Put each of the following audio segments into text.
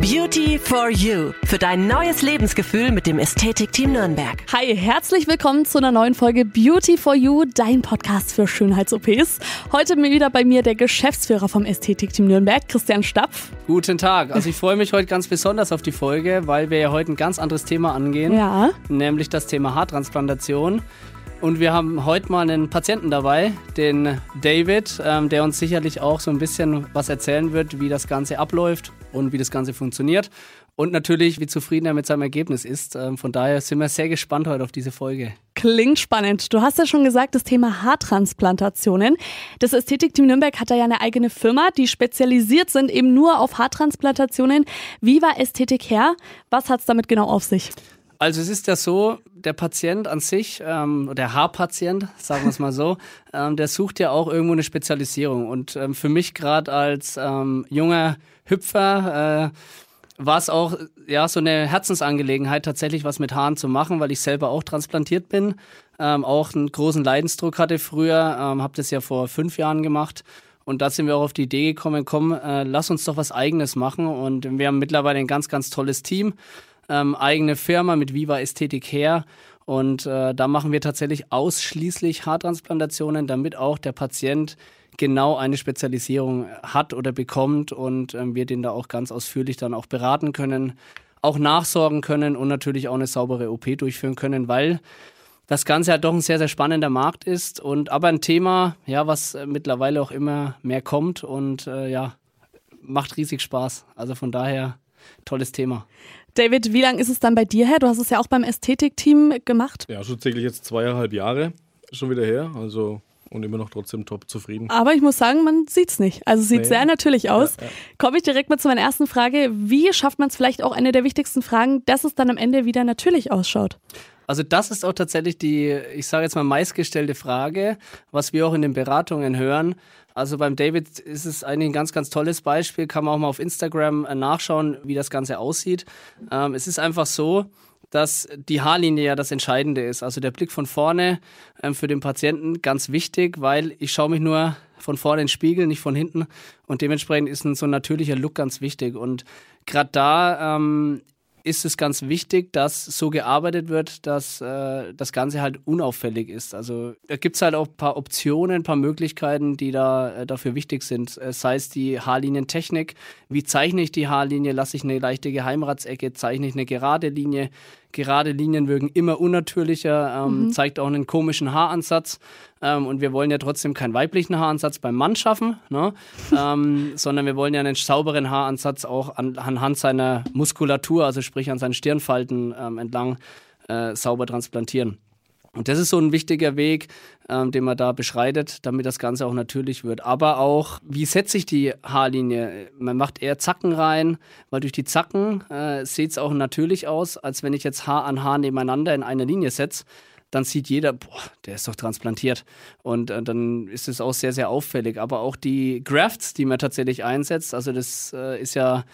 Beauty for You. Für dein neues Lebensgefühl mit dem Ästhetikteam Nürnberg. Hi, herzlich willkommen zu einer neuen Folge Beauty for You, dein Podcast für Schönheits-OPs. Heute wieder bei mir der Geschäftsführer vom Ästhetikteam Nürnberg, Christian Stapf. Guten Tag. Also ich freue mich heute ganz besonders auf die Folge, weil wir ja heute ein ganz anderes Thema angehen. Ja. Nämlich das Thema Haartransplantation. Und wir haben heute mal einen Patienten dabei, den David, ähm, der uns sicherlich auch so ein bisschen was erzählen wird, wie das Ganze abläuft und wie das Ganze funktioniert. Und natürlich, wie zufrieden er mit seinem Ergebnis ist. Ähm, von daher sind wir sehr gespannt heute auf diese Folge. Klingt spannend. Du hast ja schon gesagt, das Thema Haartransplantationen. Das Ästhetikteam Nürnberg hat da ja eine eigene Firma, die spezialisiert sind eben nur auf Haartransplantationen. Wie war Ästhetik her? Was hat es damit genau auf sich? Also es ist ja so, der Patient an sich, ähm, der Haarpatient, sagen wir es mal so, ähm, der sucht ja auch irgendwo eine Spezialisierung. Und ähm, für mich gerade als ähm, junger Hüpfer äh, war es auch ja so eine Herzensangelegenheit, tatsächlich was mit Haaren zu machen, weil ich selber auch transplantiert bin, ähm, auch einen großen Leidensdruck hatte früher, ähm, habe das ja vor fünf Jahren gemacht. Und da sind wir auch auf die Idee gekommen, komm, äh, lass uns doch was Eigenes machen. Und wir haben mittlerweile ein ganz, ganz tolles Team ähm, eigene Firma mit Viva Ästhetik her. Und äh, da machen wir tatsächlich ausschließlich Haartransplantationen, damit auch der Patient genau eine Spezialisierung hat oder bekommt und ähm, wir den da auch ganz ausführlich dann auch beraten können, auch nachsorgen können und natürlich auch eine saubere OP durchführen können, weil das Ganze halt doch ein sehr, sehr spannender Markt ist und aber ein Thema, ja, was äh, mittlerweile auch immer mehr kommt und äh, ja, macht riesig Spaß. Also von daher tolles Thema. David, wie lange ist es dann bei dir her? Du hast es ja auch beim Ästhetikteam gemacht. Ja, schon täglich jetzt zweieinhalb Jahre schon wieder her. Also und immer noch trotzdem top zufrieden. Aber ich muss sagen, man sieht es nicht. Also sieht nee. sehr natürlich aus. Ja, ja. Komme ich direkt mal zu meiner ersten Frage. Wie schafft man es vielleicht auch eine der wichtigsten Fragen, dass es dann am Ende wieder natürlich ausschaut? Also das ist auch tatsächlich die, ich sage jetzt mal meistgestellte Frage, was wir auch in den Beratungen hören. Also beim David ist es eigentlich ein ganz, ganz tolles Beispiel. Kann man auch mal auf Instagram äh, nachschauen, wie das Ganze aussieht. Ähm, es ist einfach so, dass die Haarlinie ja das Entscheidende ist. Also der Blick von vorne ähm, für den Patienten ganz wichtig, weil ich schaue mich nur von vorne in den Spiegel, nicht von hinten. Und dementsprechend ist ein so ein natürlicher Look ganz wichtig. Und gerade da ähm, ist es ganz wichtig, dass so gearbeitet wird, dass äh, das Ganze halt unauffällig ist. Also da gibt es halt auch ein paar Optionen, ein paar Möglichkeiten, die da äh, dafür wichtig sind. Äh, sei es die Haarlinientechnik, wie zeichne ich die Haarlinie, lasse ich eine leichte Geheimratsecke, zeichne ich eine gerade Linie, Gerade Linien wirken immer unnatürlicher, ähm, mhm. zeigt auch einen komischen Haaransatz. Ähm, und wir wollen ja trotzdem keinen weiblichen Haaransatz beim Mann schaffen, ne? ähm, sondern wir wollen ja einen sauberen Haaransatz auch an, anhand seiner Muskulatur, also sprich an seinen Stirnfalten ähm, entlang, äh, sauber transplantieren. Und das ist so ein wichtiger Weg, ähm, den man da beschreitet, damit das Ganze auch natürlich wird. Aber auch, wie setze ich die Haarlinie? Man macht eher Zacken rein, weil durch die Zacken äh, sieht es auch natürlich aus, als wenn ich jetzt Haar an Haar nebeneinander in eine Linie setze. Dann sieht jeder, boah, der ist doch transplantiert. Und äh, dann ist es auch sehr, sehr auffällig. Aber auch die Grafts, die man tatsächlich einsetzt, also das äh, ist ja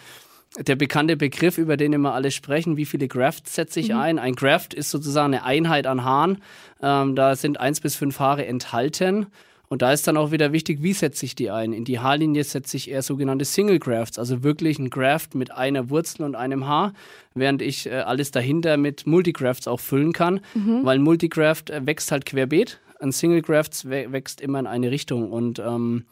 der bekannte Begriff, über den immer alle sprechen, wie viele Grafts setze ich mhm. ein? Ein Graft ist sozusagen eine Einheit an Haaren. Ähm, da sind eins bis fünf Haare enthalten. Und da ist dann auch wieder wichtig, wie setze ich die ein? In die Haarlinie setze ich eher sogenannte Single Grafts, also wirklich ein Graft mit einer Wurzel und einem Haar, während ich äh, alles dahinter mit Multigrafts auch füllen kann, mhm. weil ein Multigraft äh, wächst halt querbeet. Ein Single Graft wächst immer in eine Richtung. Und ähm,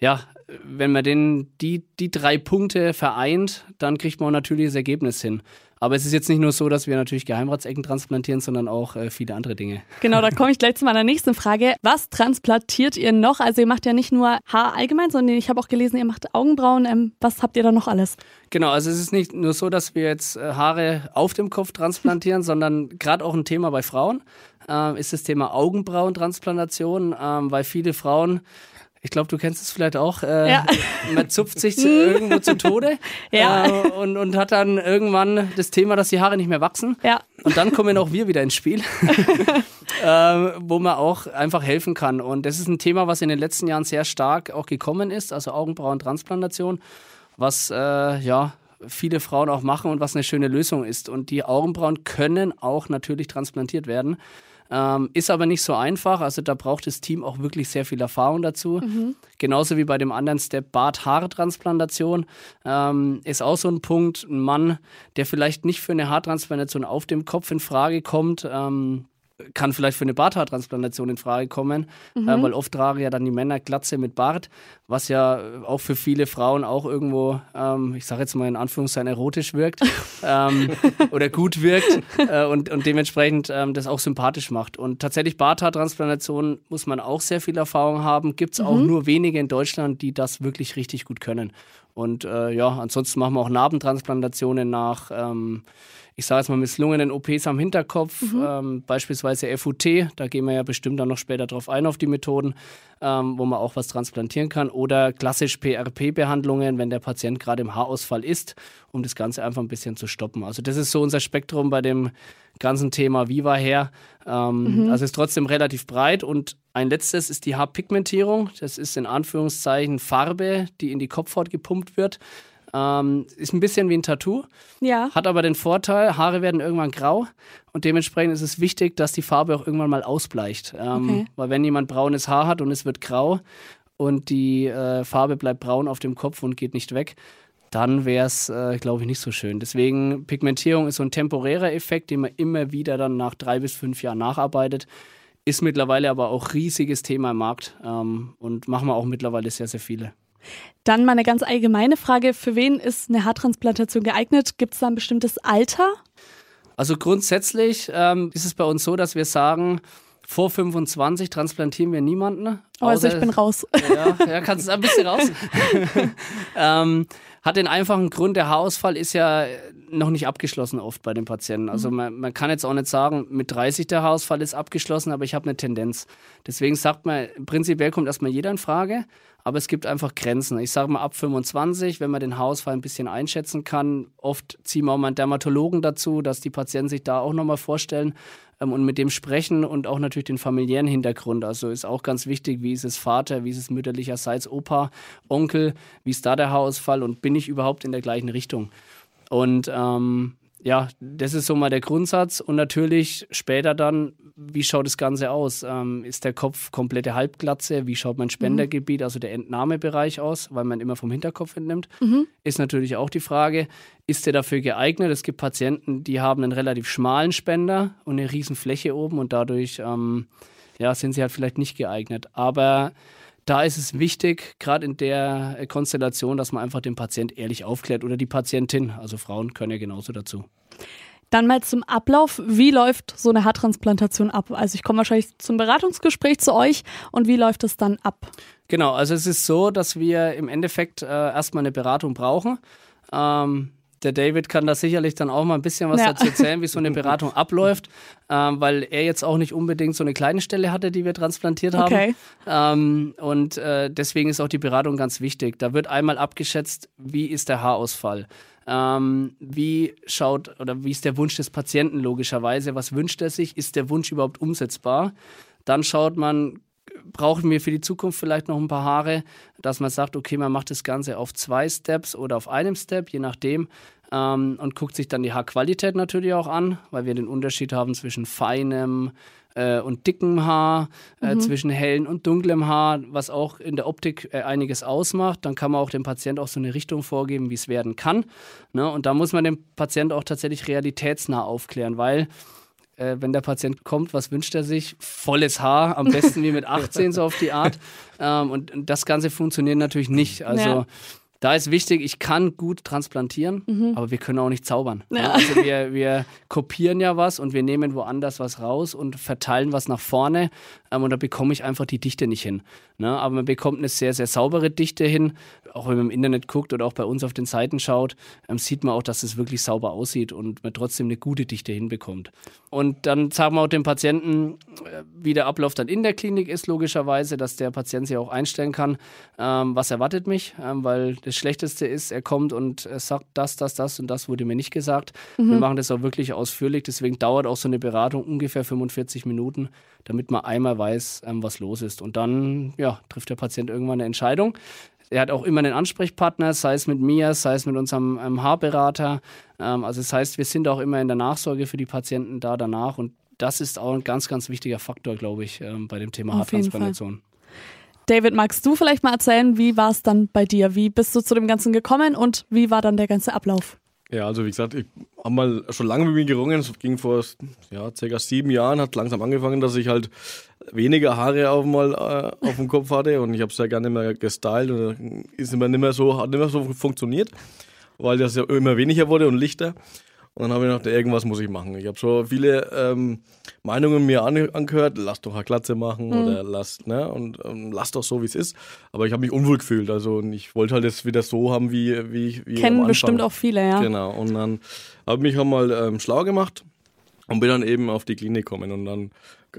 ja, wenn man den, die, die drei Punkte vereint, dann kriegt man natürlich das Ergebnis hin. Aber es ist jetzt nicht nur so, dass wir natürlich Geheimratsecken transplantieren, sondern auch äh, viele andere Dinge. Genau, da komme ich gleich zu meiner nächsten Frage. Was transplantiert ihr noch? Also ihr macht ja nicht nur Haar allgemein, sondern ich habe auch gelesen, ihr macht Augenbrauen. Ähm, was habt ihr da noch alles? Genau, also es ist nicht nur so, dass wir jetzt äh, Haare auf dem Kopf transplantieren, sondern gerade auch ein Thema bei Frauen äh, ist das Thema Augenbrauentransplantation, ähm, weil viele Frauen ich glaube, du kennst es vielleicht auch. Äh, ja. Man zupft sich zu, irgendwo zu Tode ja. äh, und, und hat dann irgendwann das Thema, dass die Haare nicht mehr wachsen. Ja. Und dann kommen auch wir wieder ins Spiel, äh, wo man auch einfach helfen kann. Und das ist ein Thema, was in den letzten Jahren sehr stark auch gekommen ist, also Augenbrauentransplantation, was äh, ja viele Frauen auch machen und was eine schöne Lösung ist. Und die Augenbrauen können auch natürlich transplantiert werden. Ähm, ist aber nicht so einfach. Also da braucht das Team auch wirklich sehr viel Erfahrung dazu. Mhm. Genauso wie bei dem anderen Step Bart-Haare-Transplantation ähm, ist auch so ein Punkt. Ein Mann, der vielleicht nicht für eine Haartransplantation auf dem Kopf in Frage kommt, ähm, kann vielleicht für eine Barthaartransplantation in Frage kommen, mhm. äh, weil oft tragen ja dann die Männer Glatze mit Bart, was ja auch für viele Frauen auch irgendwo, ähm, ich sage jetzt mal in Anführungszeichen, erotisch wirkt ähm, oder gut wirkt äh, und, und dementsprechend ähm, das auch sympathisch macht. Und tatsächlich Barthaartransplantation muss man auch sehr viel Erfahrung haben. Gibt es mhm. auch nur wenige in Deutschland, die das wirklich richtig gut können. Und äh, ja, ansonsten machen wir auch Narbentransplantationen nach ähm, ich sage jetzt mal, misslungenen OPs am Hinterkopf, mhm. ähm, beispielsweise FUT, da gehen wir ja bestimmt dann noch später drauf ein, auf die Methoden, ähm, wo man auch was transplantieren kann, oder klassisch PRP-Behandlungen, wenn der Patient gerade im Haarausfall ist, um das Ganze einfach ein bisschen zu stoppen. Also das ist so unser Spektrum bei dem ganzen Thema Viva her. Ähm, mhm. Also ist trotzdem relativ breit und ein letztes ist die Haarpigmentierung. Das ist in Anführungszeichen Farbe, die in die Kopfhaut gepumpt wird. Ähm, ist ein bisschen wie ein Tattoo. Ja. Hat aber den Vorteil, Haare werden irgendwann grau und dementsprechend ist es wichtig, dass die Farbe auch irgendwann mal ausbleicht. Ähm, okay. Weil wenn jemand braunes Haar hat und es wird grau und die äh, Farbe bleibt braun auf dem Kopf und geht nicht weg, dann wäre es, äh, glaube ich, nicht so schön. Deswegen, Pigmentierung ist so ein temporärer Effekt, den man immer wieder dann nach drei bis fünf Jahren nacharbeitet. Ist mittlerweile aber auch riesiges Thema im Markt ähm, und machen wir auch mittlerweile sehr, sehr viele. Dann mal eine ganz allgemeine Frage. Für wen ist eine Haartransplantation geeignet? Gibt es da ein bestimmtes Alter? Also grundsätzlich ähm, ist es bei uns so, dass wir sagen, vor 25 transplantieren wir niemanden. Oh, also ich bin raus. Ja, ja kannst du ein bisschen raus. ähm, hat den einfachen Grund, der Haarausfall ist ja noch nicht abgeschlossen oft bei den Patienten. Also mhm. man, man, kann jetzt auch nicht sagen, mit 30 der Haarausfall ist abgeschlossen, aber ich habe eine Tendenz. Deswegen sagt man, prinzipiell kommt erstmal jeder in Frage, aber es gibt einfach Grenzen. Ich sage mal ab 25, wenn man den Haarausfall ein bisschen einschätzen kann. Oft ziehen wir auch mal einen Dermatologen dazu, dass die Patienten sich da auch nochmal vorstellen ähm, und mit dem sprechen und auch natürlich den familiären Hintergrund. Also ist auch ganz wichtig, wie ist es Vater, wie ist es mütterlicherseits Opa, Onkel, wie ist da der Haarausfall und bin ich überhaupt in der gleichen Richtung? Und ähm, ja, das ist so mal der Grundsatz. Und natürlich später dann, wie schaut das Ganze aus? Ähm, ist der Kopf komplette Halbglatze? Wie schaut mein Spendergebiet, also der Entnahmebereich aus, weil man immer vom Hinterkopf entnimmt? Mhm. Ist natürlich auch die Frage, ist der dafür geeignet? Es gibt Patienten, die haben einen relativ schmalen Spender und eine riesen Fläche oben und dadurch ähm, ja, sind sie halt vielleicht nicht geeignet. Aber da ist es wichtig, gerade in der Konstellation, dass man einfach den Patient ehrlich aufklärt oder die Patientin. Also Frauen können ja genauso dazu. Dann mal zum Ablauf. Wie läuft so eine Haartransplantation ab? Also ich komme wahrscheinlich zum Beratungsgespräch zu euch und wie läuft es dann ab? Genau, also es ist so, dass wir im Endeffekt äh, erstmal eine Beratung brauchen. Ähm, der David kann da sicherlich dann auch mal ein bisschen was ja. dazu erzählen, wie so eine Beratung abläuft, ähm, weil er jetzt auch nicht unbedingt so eine kleine Stelle hatte, die wir transplantiert haben. Okay. Ähm, und äh, deswegen ist auch die Beratung ganz wichtig. Da wird einmal abgeschätzt, wie ist der Haarausfall. Ähm, wie schaut oder wie ist der Wunsch des Patienten logischerweise? Was wünscht er sich? Ist der Wunsch überhaupt umsetzbar? Dann schaut man, brauchen wir für die Zukunft vielleicht noch ein paar Haare, dass man sagt, okay, man macht das Ganze auf zwei Steps oder auf einem Step, je nachdem. Ähm, und guckt sich dann die Haarqualität natürlich auch an, weil wir den Unterschied haben zwischen feinem äh, und dickem Haar, äh, mhm. zwischen hellem und dunklem Haar, was auch in der Optik äh, einiges ausmacht. Dann kann man auch dem Patient auch so eine Richtung vorgeben, wie es werden kann. Ne? Und da muss man den Patient auch tatsächlich realitätsnah aufklären, weil äh, wenn der Patient kommt, was wünscht er sich? Volles Haar, am besten wie mit 18 so auf die Art. Ähm, und, und, das Ganze funktioniert natürlich nicht. Also ja. Da ist wichtig, ich kann gut transplantieren, mhm. aber wir können auch nicht zaubern. Ja. Also wir, wir kopieren ja was und wir nehmen woanders was raus und verteilen was nach vorne ähm, und da bekomme ich einfach die Dichte nicht hin. Ne? Aber man bekommt eine sehr, sehr saubere Dichte hin. Auch wenn man im Internet guckt oder auch bei uns auf den Seiten schaut, ähm, sieht man auch, dass es wirklich sauber aussieht und man trotzdem eine gute Dichte hinbekommt. Und dann sagen wir auch dem Patienten, äh, wie der Ablauf dann in der Klinik ist, logischerweise, dass der Patient sich auch einstellen kann, ähm, was erwartet mich, ähm, weil das Schlechteste ist, er kommt und er sagt, das, das, das und das wurde mir nicht gesagt. Mhm. Wir machen das auch wirklich ausführlich, deswegen dauert auch so eine Beratung ungefähr 45 Minuten, damit man einmal weiß, ähm, was los ist. Und dann ja, trifft der Patient irgendwann eine Entscheidung. Er hat auch immer einen Ansprechpartner, sei es mit mir, sei es mit unserem ähm, Haarberater. Ähm, also das heißt, wir sind auch immer in der Nachsorge für die Patienten da danach und das ist auch ein ganz, ganz wichtiger Faktor, glaube ich, ähm, bei dem Thema Haartransplantation. David, magst du vielleicht mal erzählen, wie war es dann bei dir? Wie bist du zu dem Ganzen gekommen und wie war dann der ganze Ablauf? Ja, also wie gesagt, ich habe mal schon lange mit mir gerungen. Es ging vor ja, circa sieben Jahren, hat langsam angefangen, dass ich halt weniger Haare auf mal äh, auf dem Kopf hatte und ich habe es ja gerne mehr gestylt und ist immer nicht mehr so, hat nicht mehr so funktioniert, weil das ja immer weniger wurde und lichter. Und dann habe ich gedacht, irgendwas muss ich machen. Ich habe schon viele ähm, Meinungen mir angehört, lass doch eine Glatze machen mhm. oder lass, ne, und ähm, lass doch so, wie es ist. Aber ich habe mich unwohl gefühlt. Also und ich wollte halt es wieder so haben, wie, wie, wie Kennen bestimmt auch viele, ja. Genau. Und dann habe ich mich mal ähm, schlau gemacht und bin dann eben auf die Klinik gekommen und dann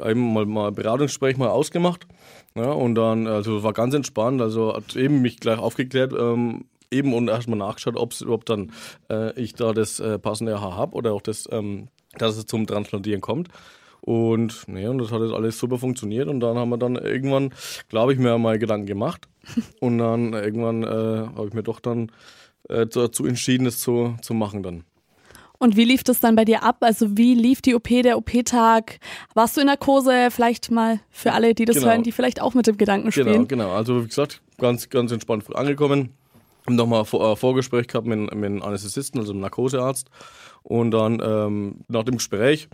eben mal, mal Beratungsgespräch mal ausgemacht. Ja, und dann, also war ganz entspannt, also hat eben mich gleich aufgeklärt, ähm, eben und erstmal nachgeschaut, ob überhaupt dann äh, ich da das äh, passende Haar habe oder auch das, ähm, dass es zum Transplantieren kommt. Und, nee, und das hat jetzt alles super funktioniert. Und dann haben wir dann irgendwann, glaube ich, mir mal Gedanken gemacht. Und dann irgendwann äh, habe ich mir doch dann äh, dazu entschieden, das zu, zu machen dann. Und wie lief das dann bei dir ab? Also wie lief die OP, der OP-Tag? Warst du in Narkose? Vielleicht mal für alle, die das genau. hören, die vielleicht auch mit dem Gedanken genau, spielen. Genau, genau. Also wie gesagt, ganz, ganz entspannt angekommen nochmal vor, äh, Vorgespräch gehabt mit, mit einem Anästhesisten, also einem Narkosearzt. Und dann ähm, nach dem Gespräch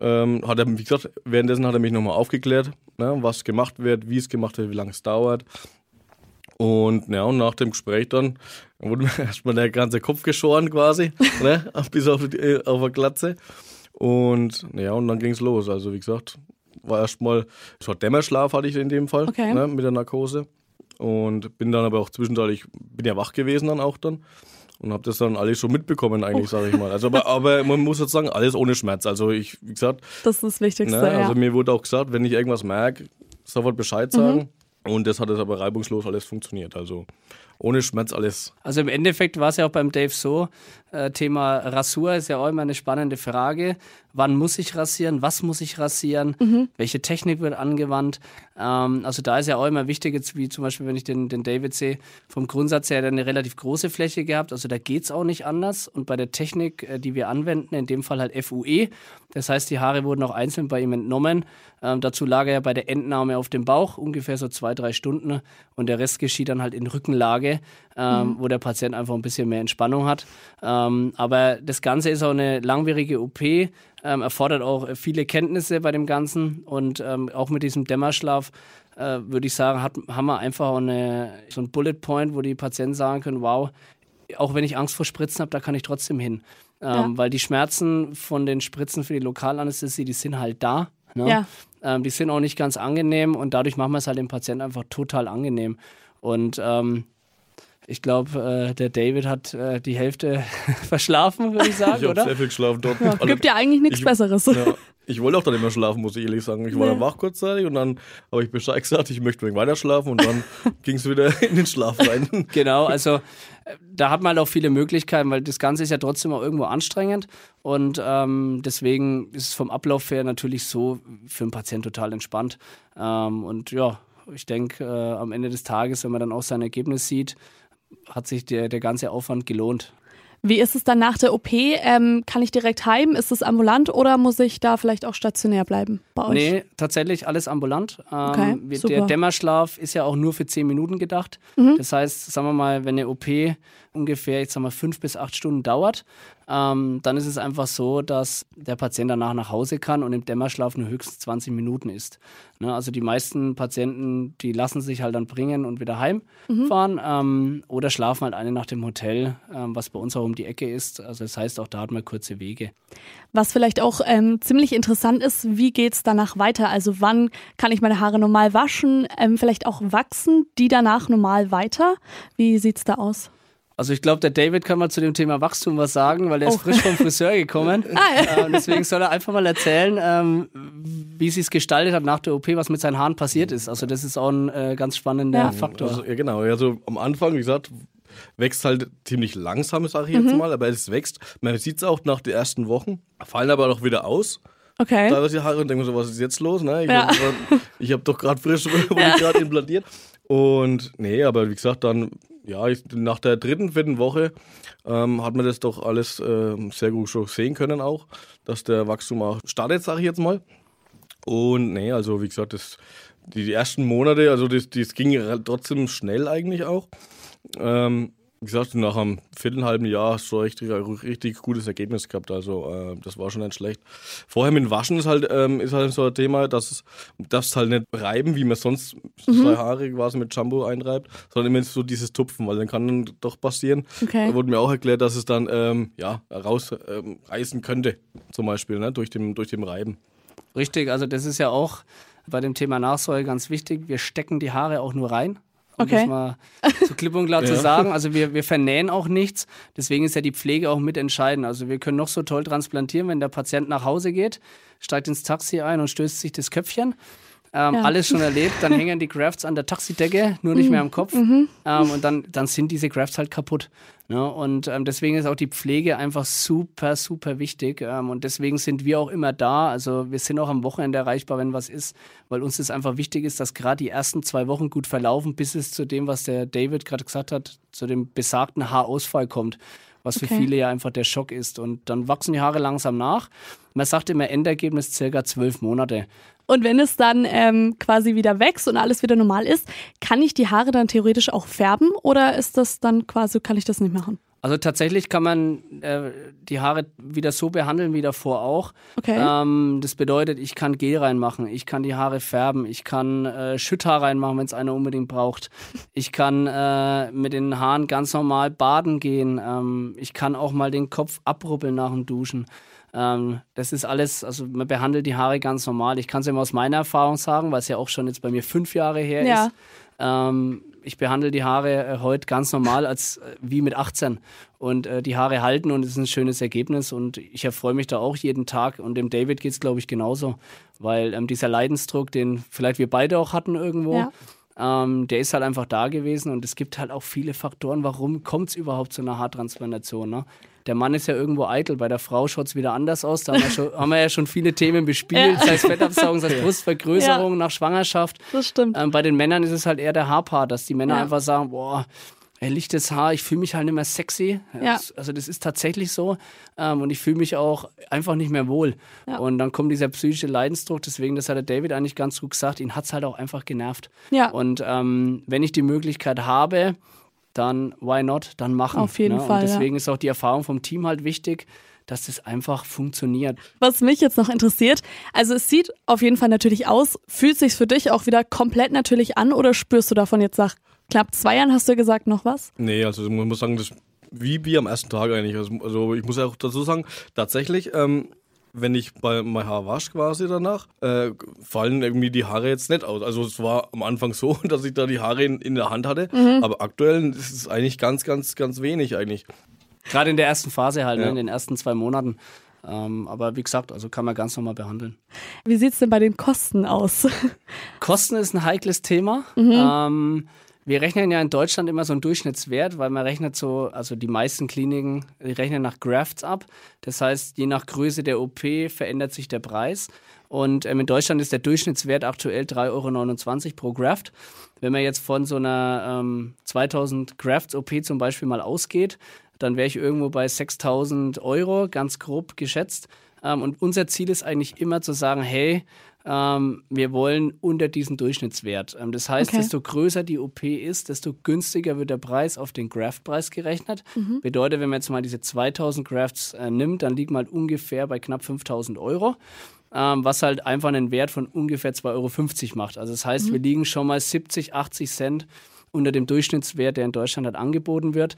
ähm, hat er, wie gesagt, währenddessen hat er mich nochmal aufgeklärt, ne, was gemacht wird, wie es gemacht wird, wie lange es dauert. Und ja, und nach dem Gespräch dann wurde mir erstmal der ganze Kopf geschoren quasi, ne, bis auf, die, auf eine Glatze. Und ja, und dann ging es los. Also wie gesagt, war erstmal, so Dämmerschlaf hatte ich in dem Fall okay. ne, mit der Narkose. Und bin dann aber auch zwischenzeitlich, bin ja wach gewesen dann auch dann und habe das dann alles schon mitbekommen eigentlich, oh. sage ich mal. Also aber, aber man muss jetzt sagen, alles ohne Schmerz. Also ich, wie gesagt, das ist das Wichtigste. Ne, also ja. mir wurde auch gesagt, wenn ich irgendwas merke, sofort Bescheid sagen. Mhm. Und das hat jetzt aber reibungslos alles funktioniert. Also ohne Schmerz alles. Also im Endeffekt war es ja auch beim Dave so, äh, Thema Rasur ist ja auch immer eine spannende Frage. Wann muss ich rasieren? Was muss ich rasieren? Mhm. Welche Technik wird angewandt? Ähm, also da ist ja auch immer wichtig, jetzt wie zum Beispiel, wenn ich den, den David sehe, vom Grundsatz her eine relativ große Fläche gehabt. Also da geht es auch nicht anders. Und bei der Technik, äh, die wir anwenden, in dem Fall halt FUE, das heißt, die Haare wurden auch einzeln bei ihm entnommen. Ähm, dazu lag er ja bei der Entnahme auf dem Bauch, ungefähr so zwei, drei Stunden. Und der Rest geschieht dann halt in Rückenlage, ähm, mhm. wo der Patient einfach ein bisschen mehr Entspannung hat. Ähm, aber das Ganze ist auch eine langwierige OP, ähm, erfordert auch viele Kenntnisse bei dem Ganzen und ähm, auch mit diesem Dämmerschlaf äh, würde ich sagen, hat, haben wir einfach eine, so ein Bullet Point, wo die Patienten sagen können, wow, auch wenn ich Angst vor Spritzen habe, da kann ich trotzdem hin. Ähm, ja. Weil die Schmerzen von den Spritzen für die Lokalanästhesie, die sind halt da. Ne? Ja. Ähm, die sind auch nicht ganz angenehm und dadurch machen wir es halt dem Patienten einfach total angenehm. Und ähm, ich glaube, äh, der David hat äh, die Hälfte verschlafen, würde ich sagen, ich oder? sehr viel geschlafen dort. Ja, gibt ja eigentlich nichts Besseres. Ja, ich wollte auch dann immer schlafen, muss ich ehrlich sagen. Ich war nee. dann wach kurzzeitig und dann habe ich Bescheid gesagt, ich möchte weiter schlafen und dann ging es wieder in den Schlaf rein. genau, also äh, da hat man halt auch viele Möglichkeiten, weil das Ganze ist ja trotzdem auch irgendwo anstrengend und ähm, deswegen ist es vom Ablauf her natürlich so für einen Patienten total entspannt. Ähm, und ja, ich denke, äh, am Ende des Tages, wenn man dann auch sein Ergebnis sieht, hat sich der, der ganze Aufwand gelohnt. Wie ist es dann nach der OP? Ähm, kann ich direkt heim? Ist es ambulant oder muss ich da vielleicht auch stationär bleiben bei euch? Nee, tatsächlich alles ambulant. Ähm, okay, der Dämmerschlaf ist ja auch nur für zehn Minuten gedacht. Mhm. Das heißt, sagen wir mal, wenn eine OP ungefähr, ich sag mal, fünf bis acht Stunden dauert, ähm, dann ist es einfach so, dass der Patient danach nach Hause kann und im Dämmerschlaf nur höchstens 20 Minuten ist. Ne? Also die meisten Patienten, die lassen sich halt dann bringen und wieder heimfahren mhm. ähm, oder schlafen halt eine Nacht im Hotel, ähm, was bei uns auch um die Ecke ist. Also das heißt, auch da hat man kurze Wege. Was vielleicht auch ähm, ziemlich interessant ist, wie geht es danach weiter? Also wann kann ich meine Haare normal waschen, ähm, vielleicht auch wachsen, die danach normal weiter? Wie sieht es da aus? Also ich glaube, der David kann mal zu dem Thema Wachstum was sagen, weil er ist oh. frisch vom Friseur gekommen. ah, ja. äh, deswegen soll er einfach mal erzählen, ähm, wie sie es gestaltet hat nach der OP, was mit seinen Haaren passiert ist. Also das ist auch ein äh, ganz spannender ja. Faktor. Also, ja, genau. Also am Anfang, wie gesagt, wächst halt ziemlich langsam, sage ich jetzt mhm. mal, aber es wächst. Man sieht es auch nach den ersten Wochen, fallen aber auch wieder aus. Okay. Da die Haare und denken so, was ist jetzt los? Ne? Ich ja. habe hab doch gerade frisch, wurde ja. gerade implantiert. Und nee, aber wie gesagt, dann ja, ich, nach der dritten, vierten Woche ähm, hat man das doch alles äh, sehr gut schon sehen können auch, dass der Wachstum auch startet, sage ich jetzt mal. Und nee, also wie gesagt, das, die, die ersten Monate, also das, das ging trotzdem schnell eigentlich auch. Ähm, wie gesagt, nach einem viertelhalben Jahr hast du richtig, richtig gutes Ergebnis gehabt. Also äh, das war schon nicht schlecht. Vorher mit Waschen ist halt, ähm, ist halt so ein Thema, dass es darfst halt nicht reiben, wie man sonst mhm. zwei Haare quasi mit Shampoo einreibt, sondern immer so dieses Tupfen, weil dann kann dann doch passieren. Okay. Da wurde mir auch erklärt, dass es dann ähm, ja, rausreißen ähm, könnte, zum Beispiel, ne, durch, den, durch den Reiben. Richtig, also das ist ja auch bei dem Thema Nachsäure ganz wichtig. Wir stecken die Haare auch nur rein. Um okay. das mal zu klipp und klar ja. zu sagen. Also wir, wir vernähen auch nichts. Deswegen ist ja die Pflege auch mitentscheidend. Also wir können noch so toll transplantieren, wenn der Patient nach Hause geht, steigt ins Taxi ein und stößt sich das Köpfchen. Ähm, ja. Alles schon erlebt, dann hängen die Grafts an der Taxidecke, nur nicht mhm. mehr am Kopf. Mhm. Ähm, und dann, dann sind diese Grafts halt kaputt. Ne? Und ähm, deswegen ist auch die Pflege einfach super, super wichtig. Ähm, und deswegen sind wir auch immer da. Also wir sind auch am Wochenende erreichbar, wenn was ist, weil uns das einfach wichtig ist, dass gerade die ersten zwei Wochen gut verlaufen, bis es zu dem, was der David gerade gesagt hat, zu dem besagten Haarausfall kommt was für okay. viele ja einfach der Schock ist. Und dann wachsen die Haare langsam nach. Man sagt immer Endergebnis circa zwölf Monate. Und wenn es dann ähm, quasi wieder wächst und alles wieder normal ist, kann ich die Haare dann theoretisch auch färben oder ist das dann quasi, kann ich das nicht machen? Also tatsächlich kann man äh, die Haare wieder so behandeln wie davor auch. Okay. Ähm, das bedeutet, ich kann Gel reinmachen, ich kann die Haare färben, ich kann äh, Schütthaar reinmachen, wenn es einer unbedingt braucht. Ich kann äh, mit den Haaren ganz normal baden gehen. Ähm, ich kann auch mal den Kopf abrubbeln nach dem Duschen. Ähm, das ist alles, also man behandelt die Haare ganz normal. Ich kann es immer aus meiner Erfahrung sagen, weil es ja auch schon jetzt bei mir fünf Jahre her ja. ist. Ähm, ich behandle die Haare äh, heute ganz normal als äh, wie mit 18 und äh, die Haare halten und es ist ein schönes Ergebnis und ich erfreue mich da auch jeden Tag und dem David geht es glaube ich genauso, weil ähm, dieser Leidensdruck, den vielleicht wir beide auch hatten irgendwo, ja. ähm, der ist halt einfach da gewesen und es gibt halt auch viele Faktoren, warum kommt es überhaupt zu einer Haartransplantation. Ne? Der Mann ist ja irgendwo eitel. Bei der Frau schaut es wieder anders aus. Da haben wir, schon, haben wir, ja schon viele Themen bespielt, sei es Fettabsaugung, sei es Brustvergrößerung nach Schwangerschaft. Das stimmt. Ähm, bei den Männern ist es halt eher der Haarpart, dass die Männer einfach sagen, boah, lichtes Haar, ich fühle mich halt nicht mehr sexy. Ja. Also das ist tatsächlich so. Ähm, und ich fühle mich auch einfach nicht mehr wohl. Ja. Und dann kommt dieser psychische Leidensdruck. Deswegen, das hat der David eigentlich ganz gut gesagt, ihn hat es halt auch einfach genervt. Ja. Und ähm, wenn ich die Möglichkeit habe, dann why not, dann machen. Auf jeden ne? Fall. Und deswegen ja. ist auch die Erfahrung vom Team halt wichtig, dass das einfach funktioniert. Was mich jetzt noch interessiert, also es sieht auf jeden Fall natürlich aus, fühlt sich für dich auch wieder komplett natürlich an oder spürst du davon jetzt nach knapp zwei Jahren, hast du gesagt, noch was? Nee, also man muss sagen, das wie, wie am ersten Tag eigentlich. Also, also ich muss auch dazu sagen, tatsächlich, ähm, wenn ich bei mein Haar wasche quasi danach, äh, fallen irgendwie die Haare jetzt nicht aus. Also es war am Anfang so, dass ich da die Haare in, in der Hand hatte, mhm. aber aktuell ist es eigentlich ganz, ganz, ganz wenig eigentlich. Gerade in der ersten Phase halt, ne, ja. ne, in den ersten zwei Monaten. Ähm, aber wie gesagt, also kann man ganz normal behandeln. Wie sieht es denn bei den Kosten aus? Kosten ist ein heikles Thema. Mhm. Ähm, wir rechnen ja in Deutschland immer so einen Durchschnittswert, weil man rechnet so, also die meisten Kliniken rechnen nach Grafts ab. Das heißt, je nach Größe der OP verändert sich der Preis. Und ähm, in Deutschland ist der Durchschnittswert aktuell 3,29 Euro pro Graft. Wenn man jetzt von so einer ähm, 2000 Grafts OP zum Beispiel mal ausgeht, dann wäre ich irgendwo bei 6000 Euro, ganz grob geschätzt. Ähm, und unser Ziel ist eigentlich immer zu sagen, hey, ähm, wir wollen unter diesen Durchschnittswert. Ähm, das heißt, okay. desto größer die OP ist, desto günstiger wird der Preis auf den Graftpreis gerechnet. Mhm. Bedeutet, wenn man jetzt mal diese 2000 Grafts äh, nimmt, dann liegt man halt ungefähr bei knapp 5000 Euro. Ähm, was halt einfach einen Wert von ungefähr 2,50 Euro macht. Also das heißt, mhm. wir liegen schon mal 70, 80 Cent unter dem Durchschnittswert, der in Deutschland halt angeboten wird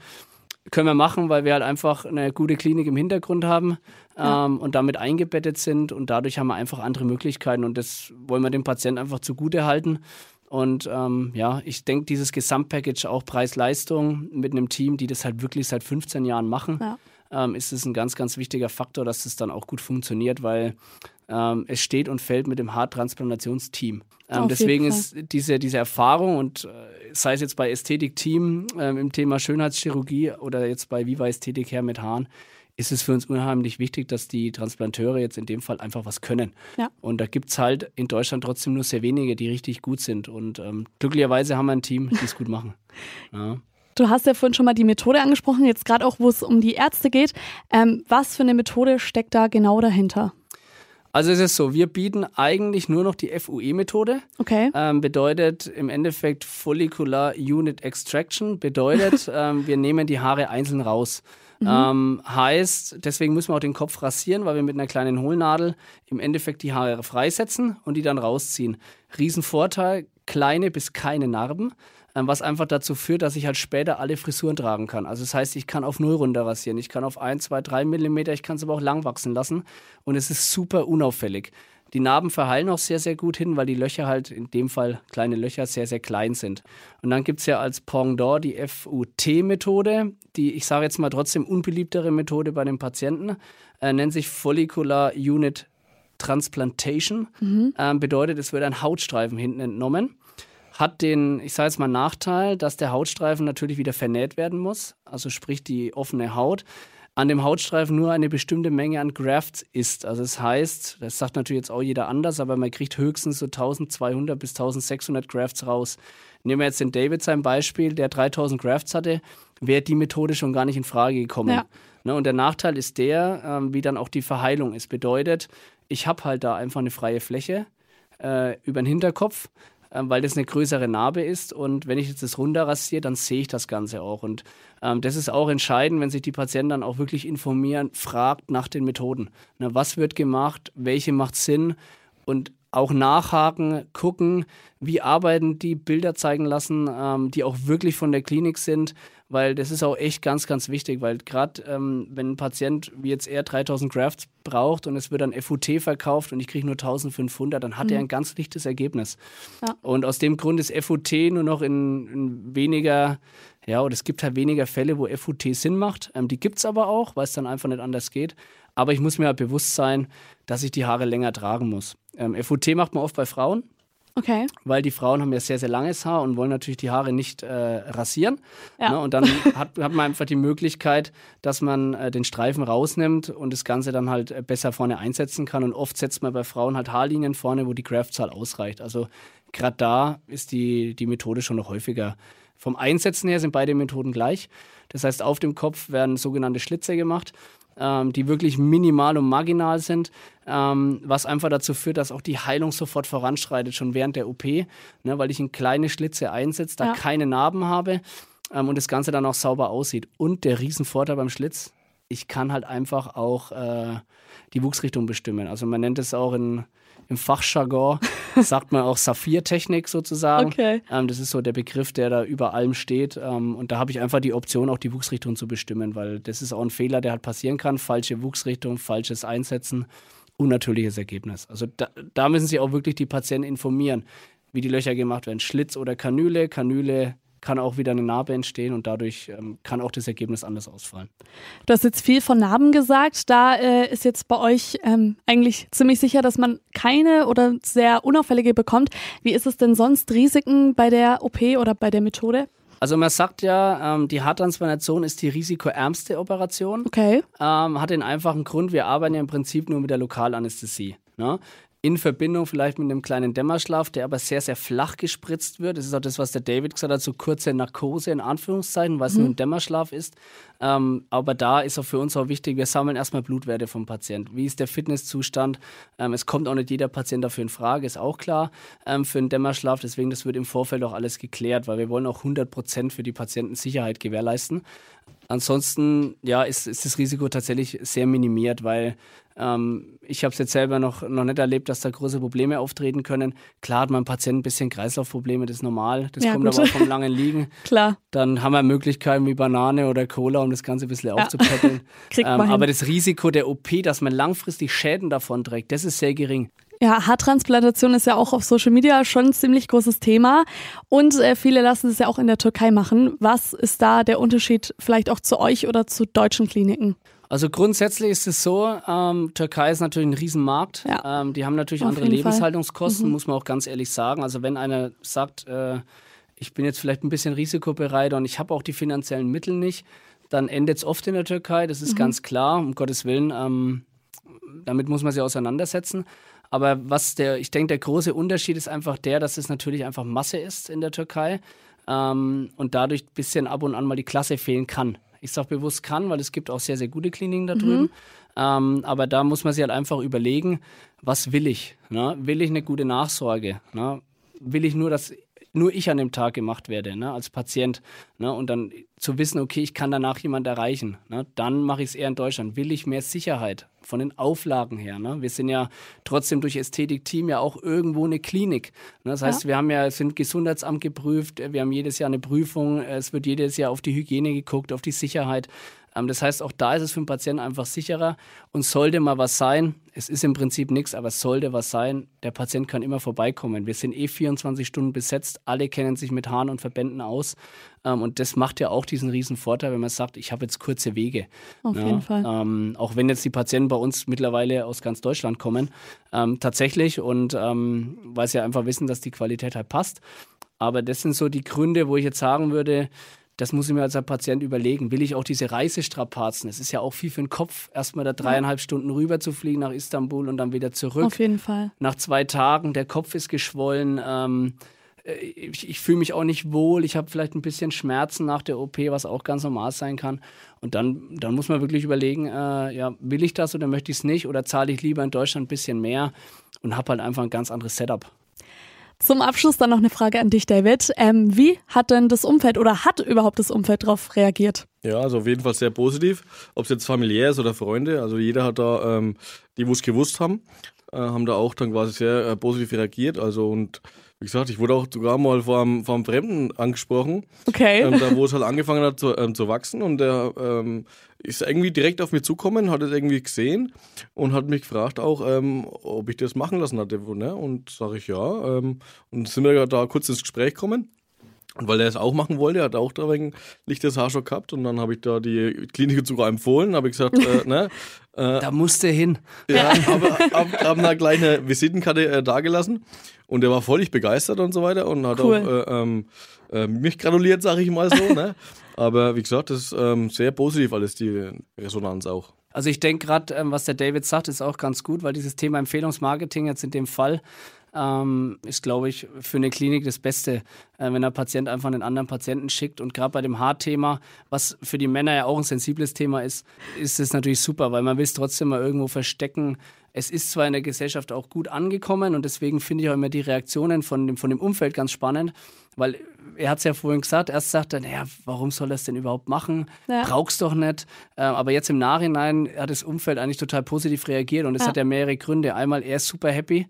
können wir machen, weil wir halt einfach eine gute Klinik im Hintergrund haben ja. ähm, und damit eingebettet sind und dadurch haben wir einfach andere Möglichkeiten und das wollen wir dem Patienten einfach zugute halten. Und ähm, ja, ich denke, dieses Gesamtpackage, auch Preis-Leistung mit einem Team, die das halt wirklich seit 15 Jahren machen, ja. ähm, ist es ein ganz, ganz wichtiger Faktor, dass das dann auch gut funktioniert, weil ähm, es steht und fällt mit dem Haartransplantationsteam. Ähm, deswegen ist diese, diese Erfahrung und äh, sei es jetzt bei Ästhetik-Team ähm, im Thema Schönheitschirurgie oder jetzt bei Viva Ästhetik her mit Haaren, ist es für uns unheimlich wichtig, dass die Transplanteure jetzt in dem Fall einfach was können. Ja. Und da gibt es halt in Deutschland trotzdem nur sehr wenige, die richtig gut sind. Und ähm, glücklicherweise haben wir ein Team, die es gut machen. Ja. Du hast ja vorhin schon mal die Methode angesprochen, jetzt gerade auch, wo es um die Ärzte geht. Ähm, was für eine Methode steckt da genau dahinter? Also es ist so, wir bieten eigentlich nur noch die FUE-Methode. Okay. Ähm, bedeutet im Endeffekt Follicular Unit Extraction. Bedeutet, ähm, wir nehmen die Haare einzeln raus. Mhm. Ähm, heißt, deswegen müssen wir auch den Kopf rasieren, weil wir mit einer kleinen Hohlnadel im Endeffekt die Haare freisetzen und die dann rausziehen. Riesenvorteil, kleine bis keine Narben. Ähm, was einfach dazu führt, dass ich halt später alle Frisuren tragen kann. Also das heißt, ich kann auf null runter rasieren, ich kann auf 1, 2, 3 Millimeter, ich kann es aber auch lang wachsen lassen und es ist super unauffällig. Die Narben verheilen auch sehr, sehr gut hin, weil die Löcher halt in dem Fall kleine Löcher sehr, sehr klein sind. Und dann gibt es ja als Pendant die FUT-Methode, die ich sage jetzt mal trotzdem unbeliebtere Methode bei den Patienten, äh, nennt sich Follicular Unit Transplantation. Mhm. Ähm, bedeutet, es wird ein Hautstreifen hinten entnommen hat den, ich sage jetzt mal, Nachteil, dass der Hautstreifen natürlich wieder vernäht werden muss, also sprich die offene Haut an dem Hautstreifen nur eine bestimmte Menge an Grafts ist. Also das heißt, das sagt natürlich jetzt auch jeder anders, aber man kriegt höchstens so 1200 bis 1600 Grafts raus. Nehmen wir jetzt den David sein Beispiel, der 3000 Grafts hatte, wäre die Methode schon gar nicht in Frage gekommen. Ja. Ne, und der Nachteil ist der, ähm, wie dann auch die Verheilung ist. Bedeutet, ich habe halt da einfach eine freie Fläche äh, über den Hinterkopf weil das eine größere Narbe ist. Und wenn ich jetzt das runterrasiere, dann sehe ich das Ganze auch. Und ähm, das ist auch entscheidend, wenn sich die Patienten dann auch wirklich informieren, fragt nach den Methoden. Na, was wird gemacht? Welche macht Sinn? Und auch nachhaken, gucken, wie arbeiten die Bilder zeigen lassen, ähm, die auch wirklich von der Klinik sind weil das ist auch echt ganz, ganz wichtig, weil gerade ähm, wenn ein Patient wie jetzt er 3000 Grafts braucht und es wird dann FUT verkauft und ich kriege nur 1500, dann hat mhm. er ein ganz lichtes Ergebnis. Ja. Und aus dem Grund ist FUT nur noch in, in weniger, ja, oder es gibt halt weniger Fälle, wo FUT Sinn macht. Ähm, die gibt es aber auch, weil es dann einfach nicht anders geht. Aber ich muss mir halt bewusst sein, dass ich die Haare länger tragen muss. Ähm, FUT macht man oft bei Frauen, Okay. Weil die Frauen haben ja sehr, sehr langes Haar und wollen natürlich die Haare nicht äh, rasieren. Ja. Ne? Und dann hat, hat man einfach die Möglichkeit, dass man äh, den Streifen rausnimmt und das Ganze dann halt äh, besser vorne einsetzen kann. Und oft setzt man bei Frauen halt Haarlinien vorne, wo die Graftzahl ausreicht. Also gerade da ist die, die Methode schon noch häufiger. Vom Einsetzen her sind beide Methoden gleich. Das heißt, auf dem Kopf werden sogenannte Schlitze gemacht ähm, die wirklich minimal und marginal sind, ähm, was einfach dazu führt, dass auch die Heilung sofort voranschreitet, schon während der OP, ne, weil ich in kleine Schlitze einsetze, da ja. keine Narben habe ähm, und das Ganze dann auch sauber aussieht. Und der Riesenvorteil beim Schlitz, ich kann halt einfach auch äh, die Wuchsrichtung bestimmen. Also man nennt es auch in im Fachjargon sagt man auch Saphir-Technik sozusagen. Okay. Ähm, das ist so der Begriff, der da über allem steht. Ähm, und da habe ich einfach die Option, auch die Wuchsrichtung zu bestimmen, weil das ist auch ein Fehler, der halt passieren kann. Falsche Wuchsrichtung, falsches Einsetzen, unnatürliches Ergebnis. Also da, da müssen Sie auch wirklich die Patienten informieren, wie die Löcher gemacht werden. Schlitz oder Kanüle. Kanüle kann auch wieder eine Narbe entstehen und dadurch ähm, kann auch das Ergebnis anders ausfallen. Du hast jetzt viel von Narben gesagt. Da äh, ist jetzt bei euch ähm, eigentlich ziemlich sicher, dass man keine oder sehr unauffällige bekommt. Wie ist es denn sonst Risiken bei der OP oder bei der Methode? Also man sagt ja, ähm, die Haartransplantation ist die risikoärmste Operation. Okay. Ähm, hat den einfachen Grund, wir arbeiten ja im Prinzip nur mit der Lokalanästhesie. Ne? In Verbindung vielleicht mit einem kleinen Dämmerschlaf, der aber sehr, sehr flach gespritzt wird. Das ist auch das, was der David gesagt hat, so kurze Narkose in Anführungszeichen, weil es mhm. nur ein Dämmerschlaf ist. Ähm, aber da ist auch für uns auch wichtig, wir sammeln erstmal Blutwerte vom Patienten. Wie ist der Fitnesszustand? Ähm, es kommt auch nicht jeder Patient dafür in Frage, ist auch klar, ähm, für einen Dämmerschlaf. Deswegen, das wird im Vorfeld auch alles geklärt, weil wir wollen auch 100 Prozent für die Patienten Sicherheit gewährleisten. Ansonsten ja, ist, ist das Risiko tatsächlich sehr minimiert, weil ähm, ich habe es jetzt selber noch, noch nicht erlebt, dass da große Probleme auftreten können. Klar hat mein Patient ein bisschen Kreislaufprobleme, das ist normal. Das ja, kommt gut. aber vom langen Liegen. Klar. Dann haben wir Möglichkeiten wie Banane oder Cola, um das Ganze ein bisschen ja. aufzupäppeln. Kriegt ähm, man aber das Risiko der OP, dass man langfristig Schäden davon trägt, das ist sehr gering. Ja, Haartransplantation ist ja auch auf Social Media schon ein ziemlich großes Thema und äh, viele lassen es ja auch in der Türkei machen. Was ist da der Unterschied vielleicht auch zu euch oder zu deutschen Kliniken? Also grundsätzlich ist es so, ähm, Türkei ist natürlich ein Riesenmarkt. Ja. Ähm, die haben natürlich Auf andere Lebenshaltungskosten, mhm. muss man auch ganz ehrlich sagen. Also wenn einer sagt, äh, ich bin jetzt vielleicht ein bisschen risikobereiter und ich habe auch die finanziellen Mittel nicht, dann endet es oft in der Türkei, das ist mhm. ganz klar, um Gottes Willen. Ähm, damit muss man sich auseinandersetzen. Aber was der, ich denke, der große Unterschied ist einfach der, dass es natürlich einfach Masse ist in der Türkei. ähm, und dadurch ein bisschen ab und an mal die Klasse fehlen kann. Ich sage bewusst kann, weil es gibt auch sehr, sehr gute Kliniken da drüben. Ähm, aber da muss man sich halt einfach überlegen, was will ich? Ne? Will ich eine gute Nachsorge? Ne? Will ich nur, dass nur ich an dem Tag gemacht werde, ne, als Patient. Ne, und dann zu wissen, okay, ich kann danach jemand erreichen. Ne, dann mache ich es eher in Deutschland. Will ich mehr Sicherheit von den Auflagen her? Ne? Wir sind ja trotzdem durch Ästhetik-Team ja auch irgendwo eine Klinik. Ne? Das heißt, ja. wir haben ja, sind Gesundheitsamt geprüft, wir haben jedes Jahr eine Prüfung, es wird jedes Jahr auf die Hygiene geguckt, auf die Sicherheit. Ähm, das heißt, auch da ist es für den Patienten einfach sicherer und sollte mal was sein, es ist im Prinzip nichts, aber es sollte was sein, der Patient kann immer vorbeikommen. Wir sind eh 24 Stunden besetzt, alle kennen sich mit Haaren und Verbänden aus ähm, und das macht ja auch diesen riesen Vorteil, wenn man sagt, ich habe jetzt kurze Wege. Auf ja, jeden Fall. Ähm, auch wenn jetzt die Patienten bei uns mittlerweile aus ganz Deutschland kommen, ähm, tatsächlich und ähm, weil sie einfach wissen, dass die Qualität halt passt. Aber das sind so die Gründe, wo ich jetzt sagen würde, das muss ich mir als Patient überlegen. Will ich auch diese Reisestrapazen? Es ist ja auch viel für den Kopf, erstmal da dreieinhalb. Stunden rüber zu fliegen nach Istanbul und dann wieder zurück. Auf jeden Fall. Nach zwei Tagen, der Kopf ist geschwollen. Ähm, äh, ich, ich fühle mich auch nicht wohl. Ich habe vielleicht ein bisschen Schmerzen nach der OP, was auch ganz normal sein kann. Und dann, dann muss man wirklich überlegen, äh, ja, will ich das oder möchte ich es nicht? Oder zahle ich lieber in Deutschland ein bisschen mehr und habe halt einfach ein ganz anderes Setup. Zum Abschluss dann noch eine Frage an dich, David. Ähm, wie hat denn das Umfeld oder hat überhaupt das Umfeld darauf reagiert? Ja, also auf jeden Fall sehr positiv. Ob es jetzt familiär ist oder Freunde, also jeder hat da, ähm, die wo es gewusst haben, äh, haben da auch dann quasi sehr äh, positiv reagiert. Also und wie gesagt, ich wurde auch sogar mal vor einem, vor einem Fremden angesprochen. Okay. Ähm, da, wo es halt angefangen hat zu, ähm, zu wachsen und der ähm, ist irgendwie direkt auf mich zukommen, hat es irgendwie gesehen und hat mich gefragt auch, ähm, ob ich das machen lassen hatte. Ne? Und sage ich ja. Ähm, und sind wir da kurz ins Gespräch gekommen. Und weil er es auch machen wollte, hat er auch da wegen lichtes Haarschock gehabt und dann habe ich da die Klinik sogar empfohlen, habe ich gesagt, äh, ne, äh, da musste er hin. Ja, aber hab, gleich eine Visitenkarte äh, dagelassen und er war völlig begeistert und so weiter und hat cool. auch äh, ähm, äh, mich gratuliert, sage ich mal so. ne? Aber wie gesagt, das ist ähm, sehr positiv alles, die Resonanz auch. Also ich denke gerade, ähm, was der David sagt, ist auch ganz gut, weil dieses Thema Empfehlungsmarketing jetzt in dem Fall ähm, ist, glaube ich, für eine Klinik das Beste, äh, wenn der Patient einfach einen anderen Patienten schickt. Und gerade bei dem Haarthema, was für die Männer ja auch ein sensibles Thema ist, ist es natürlich super, weil man will es trotzdem mal irgendwo verstecken. Es ist zwar in der Gesellschaft auch gut angekommen und deswegen finde ich auch immer die Reaktionen von dem, von dem Umfeld ganz spannend, weil er hat es ja vorhin gesagt, erst sagt er, naja, warum soll er es denn überhaupt machen? Ja. Brauchst doch nicht. Äh, aber jetzt im Nachhinein hat das Umfeld eigentlich total positiv reagiert und es ja. hat ja mehrere Gründe. Einmal, er ist super happy.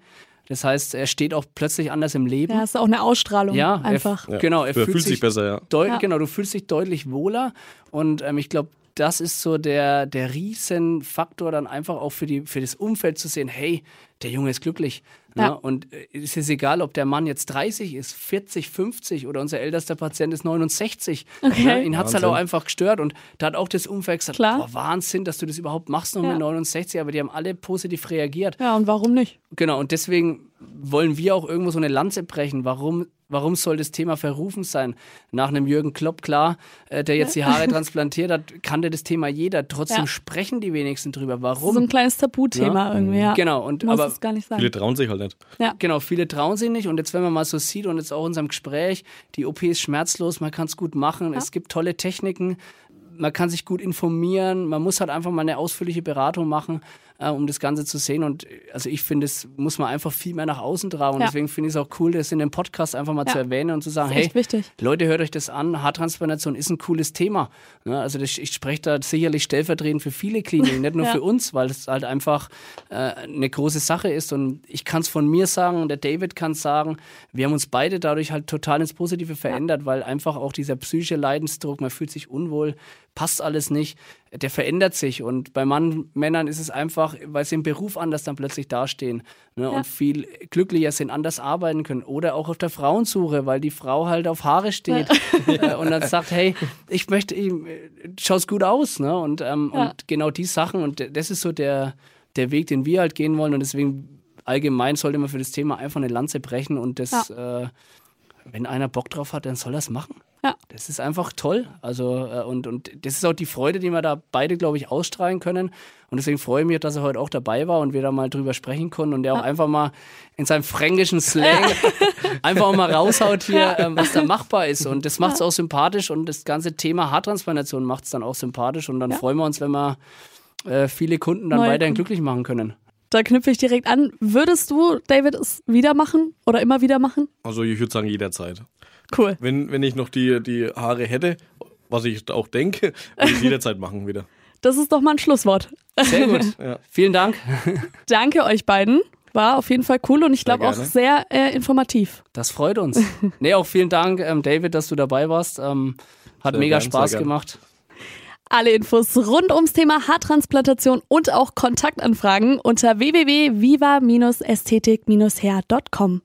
Das heißt, er steht auch plötzlich anders im Leben. Ja, ist auch eine Ausstrahlung ja, einfach. Er, genau, er, fühlt, fühlt, sich besser, ja. ja. Genau, du fühlst dich deutlich wohler und ähm, ich glaube, das ist so der, der Riesenfaktor dann einfach auch für, die, für das Umfeld zu sehen, hey, der Junge ist glücklich. Ne? Ja. Und äh, es ist egal, ob der Mann jetzt 30 ist, 40, 50 oder unser ältester Patient ist 69. Okay. Ne? Ihn hat es halt auch einfach gestört und da hat auch das Umfeld gesagt, Klar. Wahnsinn, dass du das überhaupt machst noch ja. mit 69, aber die haben alle positiv reagiert. Ja, und warum nicht? Genau, und deswegen wollen wir auch irgendwo so eine Lanze brechen. Warum Warum soll das Thema verrufen sein? Nach einem Jürgen Klopp, klar, äh, der jetzt die Haare transplantiert hat, kannte das Thema jeder. Trotzdem ja. sprechen die wenigsten drüber. Warum? So ein kleines Tabuthema ja? irgendwie, ja. Genau. Und, Muss aber es gar nicht sein. Viele trauen sich halt nicht. Ja. Genau, viele trauen sich nicht. Und jetzt, wenn man mal so sieht und jetzt auch in unserem Gespräch, die OP ist schmerzlos, man kann es gut machen, ja. es gibt tolle Techniken, man kann sich gut informieren, man muss halt einfach mal eine ausführliche Beratung machen äh, um das Ganze zu sehen. Und also ich finde, es muss man einfach viel mehr nach außen tragen. Und ja. deswegen finde ich es auch cool, das in dem Podcast einfach mal ja. zu erwähnen und zu sagen, hey, wichtig. Leute, hört euch das an. Haartransplantation ist ein cooles Thema. Ja, ne, also das, ich spreche da sicherlich stellvertretend für viele Kliniken, nicht nur für uns, weil es halt einfach äh, eine große Sache ist. Und ich kann es von mir sagen, der David kann es sagen, wir haben uns beide dadurch halt total ins Positive verändert, weil einfach auch dieser psychische Leidensdruck, man fühlt sich unwohl, passt alles nicht, der verändert sich. Und bei Mann, Männern ist es einfach, weil sie im Beruf anders dann plötzlich dastehen ne, ja. und viel glücklicher sind, anders arbeiten können. Oder auch auf der Frauensuche, weil die Frau halt auf Haare steht ja. und dann sagt, hey, ich möchte, ich, schaust gut aus. Ne? Und, ähm, ja. und genau die Sachen, und das ist so der, der Weg, den wir halt gehen wollen. Und deswegen allgemein sollte man für das Thema einfach eine Lanze brechen und das, äh, wenn einer Bock drauf hat, dann soll das machen. Ja. Das ist einfach toll. Also, äh, und, und das ist auch die Freude, die wir da beide, glaube ich, ausstrahlen können. Und deswegen freue ich mich, dass er heute auch dabei war und wir da mal drüber sprechen konnten und der auch einfach mal in seinem fränkischen Slang einfach auch mal raushaut hier, ähm, was da machbar ist. Und das macht es auch sympathisch und das ganze Thema Haartransplantation macht es dann auch sympathisch. Und dann freuen wir uns, wenn wir äh, viele Kunden dann Neue weiterhin Kunden. glücklich machen können. Da knüpfe ich direkt an. Würdest du, David, es wieder machen oder immer wieder machen? Also ich würde sagen, jederzeit. Cool. Wenn, wenn ich noch die, die Haare hätte, was ich auch denke, würde ich jederzeit machen wieder. Das ist doch mal ein Schlusswort. Sehr gut. Ja. Vielen Dank. Danke euch beiden. War auf jeden Fall cool und ich glaube auch sehr äh, informativ. Das freut uns. nee, auch vielen Dank, ähm, David, dass du dabei warst. Ähm, hat Sehr mega gern, Spaß gemacht. Alle Infos rund ums Thema Haartransplantation und auch Kontaktanfragen unter www.viva-ästhetik-her.com.